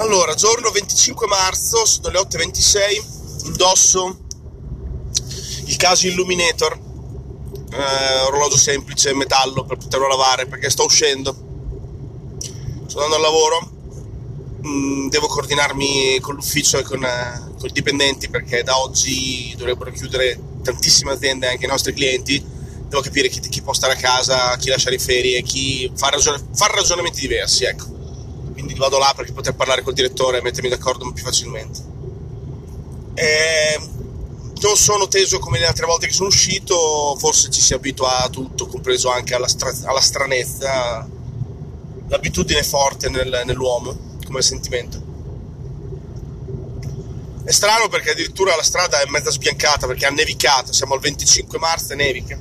Allora, giorno 25 marzo, sono le 8.26, indosso il caso Illuminator, eh, orologio semplice, metallo per poterlo lavare perché sto uscendo. Sto andando al lavoro, mm, devo coordinarmi con l'ufficio e con, eh, con i dipendenti perché da oggi dovrebbero chiudere tantissime aziende, anche i nostri clienti. Devo capire chi, chi può stare a casa, chi lasciare in ferie, chi fa, ragione, fa ragionamenti diversi, ecco quindi vado là perché poter parlare col direttore e mettermi d'accordo più facilmente. E non sono teso come le altre volte che sono uscito, forse ci si abitua a tutto, compreso anche alla, stra- alla stranezza. L'abitudine forte nel, nell'uomo come sentimento. È strano perché addirittura la strada è mezza sbiancata perché ha nevicato, siamo al 25 marzo e nevica.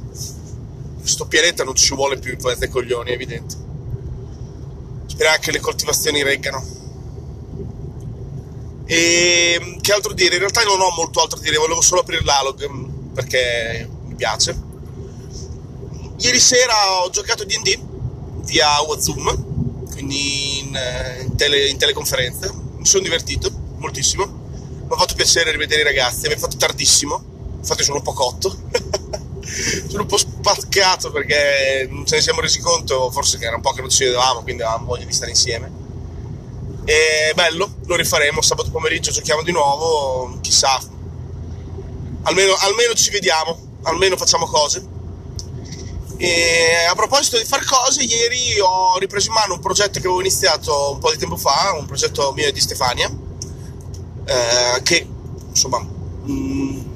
Questo pianeta non ci vuole più in ai coglioni, è evidente speriamo che le coltivazioni reggano. E che altro dire? In realtà non ho molto altro da dire, volevo solo aprire l'alog mm, perché mi piace. Ieri sera ho giocato DD via Zoom, quindi in, eh, in, tele, in teleconferenza. Mi sono divertito moltissimo. Mi ha fatto piacere rivedere i ragazzi. Abbiamo fatto tardissimo, infatti sono un po' cotto. sono un po' spaccato perché non ce ne siamo resi conto, forse che era un po' che non ci vedevamo, quindi avevamo voglia di stare insieme. E bello, lo rifaremo sabato pomeriggio, giochiamo di nuovo, chissà, almeno, almeno ci vediamo, almeno facciamo cose. E a proposito di fare cose, ieri ho ripreso in mano un progetto che avevo iniziato un po' di tempo fa, un progetto mio e di Stefania, eh, che insomma mh, mm,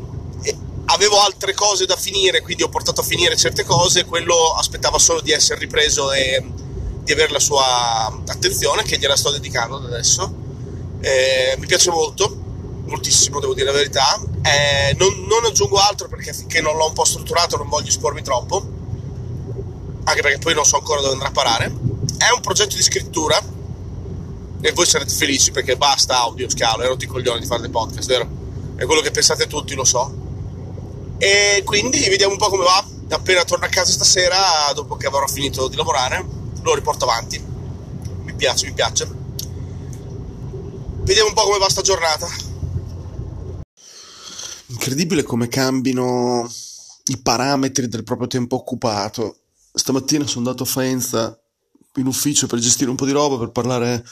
avevo altre cose da finire, quindi ho portato a finire certe cose, quello aspettava solo di essere ripreso e di avere la sua attenzione, che gliela sto dedicando adesso. Eh, mi piace molto, moltissimo devo dire la verità. Eh, non, non, aggiungo altro perché finché non l'ho un po' strutturato non voglio espormi troppo, anche perché poi non so ancora dove andrà a parare. È un progetto di scrittura e voi sarete felici perché basta audio, scalo, ero ti coglioni di fare dei podcast, vero? È quello che pensate tutti, lo so e quindi vediamo un po' come va. Appena torno a casa stasera, dopo che avrò finito di lavorare, lo riporto avanti. Mi piace, mi piace. Vediamo un po' come va sta giornata. Incredibile come cambino i parametri del proprio tempo occupato. Stamattina sono andato a Faenza in ufficio per gestire un po' di roba, per parlare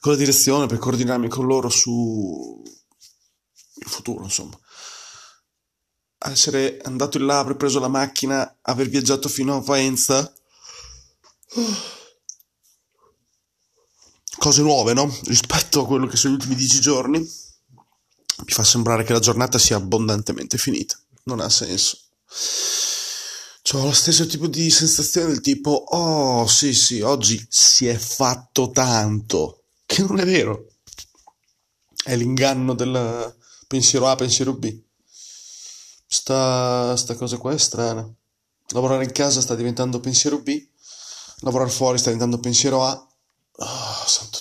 con la direzione, per coordinarmi con loro su il futuro, insomma essere andato in là, aver preso la macchina, aver viaggiato fino a Faenza. Cose nuove, no? Rispetto a quello che sono gli ultimi dieci giorni, mi fa sembrare che la giornata sia abbondantemente finita. Non ha senso. Ho lo stesso tipo di sensazione del tipo, oh sì sì, oggi si è fatto tanto, che non è vero. È l'inganno del pensiero A, pensiero B. Sta, sta cosa qua è strana. Lavorare in casa sta diventando pensiero B, lavorare fuori sta diventando pensiero A. Oh, santo